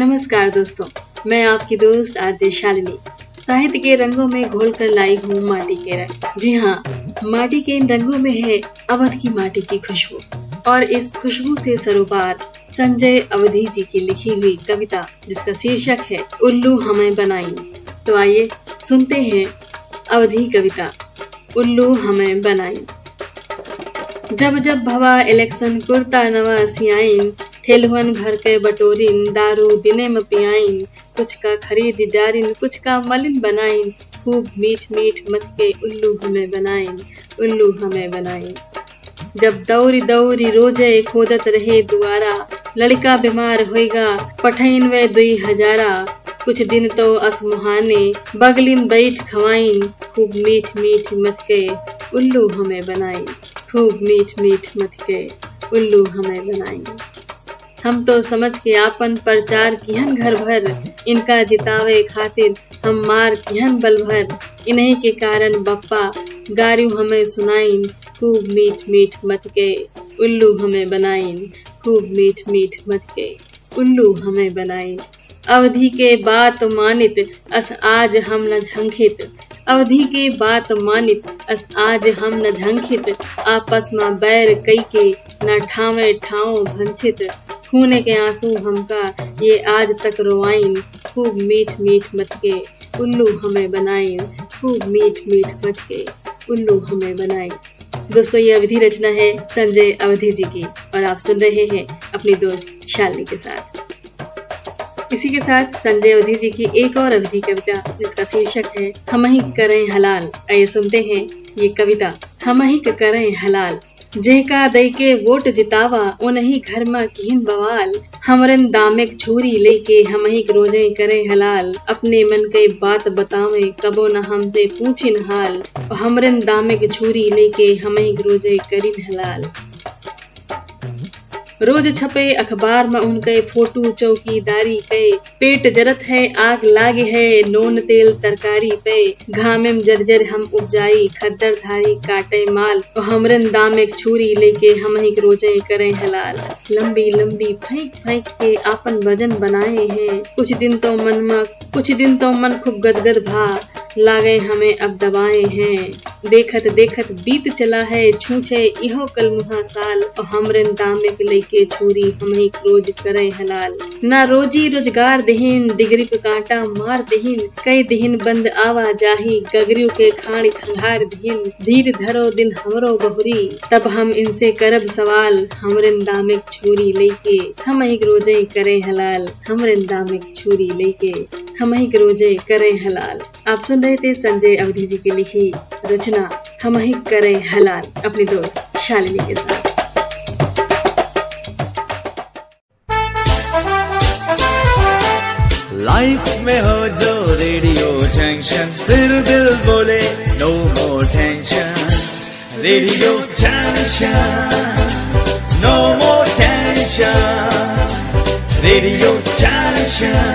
नमस्कार दोस्तों, मैं आपकी दोस्त आरती शालिनी। साहित्य के रंगों में घोल कर लाई हूँ माटी के रंग। जी हाँ माटी के इन रंगों में है अवध की माटी की खुशबू। और इस खुशबू से सरोपार संजय अवधि जी की लिखी हुई कविता, जिसका शीर्षक है, उल्लू हमें बनाई। तो आइए सुनते हैं अवधि कविता, उल्लू हमें बनाई। जब जब भवा इलेक्शन कुर्ता नवा सियाइन ठेलुअन भर के बटोरिन, दारू दिने में पियाइन कुछ का खरीद डारिन कुछ का मलिन बनाइन खूब मीठ मीठ मत के उल्लू हमें बनाइन उल्लू हमें बनाइन जब दौरी दौरी रोज़े खोदत रहे दुआरा, लड़का बीमार होएगा पठैन वे दुई हजारा। कुछ दिन तो असमुहाने, बगलिन बैठ खवाइन खूब मीठ मीठ मत के उल्लू हमें बनाई खूब मीठ मीठ मत के उल्लू हमें बनाई हम तो समझ के आपन प्रचार किहन घर भर। इनका जितावे खातिर हम मार किहन बल भर। इन्हीं के कारण बप्पा गारू हमें सुनाइन, खूब मीठ मीठ मत के। उल्लू हमें बनाइन, खूब मीठ मीठ मत के। उल्लू हमें बनाइन। अवधि के बात मानित, अस आज हम न झंखित। अवधि के बात मानित, अस आज हम न झंखित। आपस में बैर कई के, न ठावे ठाव भंछित खूने के आँसू हमका ये आज तक रोवाइन खूब मीठ मीठ मत के उल्लू हमें बनाइन खूब मीठ मीठ मत के उल्लू हमें बनाइन दोस्तों, ये अवधि रचना है संजय अवधि जी की, और आप सुन रहे हैं अपनी दोस्त शालिनी के साथ। इसी के साथ संजय अवधि जी की एक और अवधि कविता, जिसका शीर्षक है, हम ही करें हलाल। आइए सुनते हैं ये कविता, हम ही करें हलाल। जेका दई के वोट जितावा उनही घर में किहिन बवाल। हमरन दामिक छुरी लेके हम ही रोज़े करे हलाल। अपने मन के बात बतावे, कबो न हमसे पूछिन हाल। हमरन दामिक छुरी लेके हम ही रोज़े करिन हलाल। रोज छपे अखबार में उनके फ़ोटो, चौकीदारी पे। पेट जरत है, आग लागे है, नोन तेल तरकारी पे। घामे में जर्जर हम उपजाई, खद्दर धारी काटे माल। और हमरन दाम एक छुरी लेके हम ही रोज़े करे हलाल। लंबी लंबी फेंक फेंक के आपन वज़न बनाए हैं। कुछ दिन तो मन में, कुछ दिन तो मन खूब गदगद भा। लागे हमें अब दबाए हैं। देखत देखत बीत चला है, छूछे इहो कल मुहा साल और हमरन दामे के लेके छुरी हम ही रोज करे हलाल। ना रोजी रोज़गार देहिन, डिगरी पे कांटा मार देहिन। कई दिहिन बंद आवा जाही, गगरियो के खाड़ी खंगार दिहिन। धीर धरो दिन हमरो बहुरी, तब हम इनसे करब सवाल। हमरन दामे छुरी लेके हम ही रोज़े करे हलाल। हमरन दामे छुरी लेके हम ही रोज़े करे हलाल। आप सुन रहे थे संजय अवधि जी की लिखी रचना, हम ही करें हलाल, अपनी दोस्त शालिनी के साथ। लाइफ में हो जो रेडियो जंक्शन फिर दिल बोले no more tension radio junction no more tension radio junction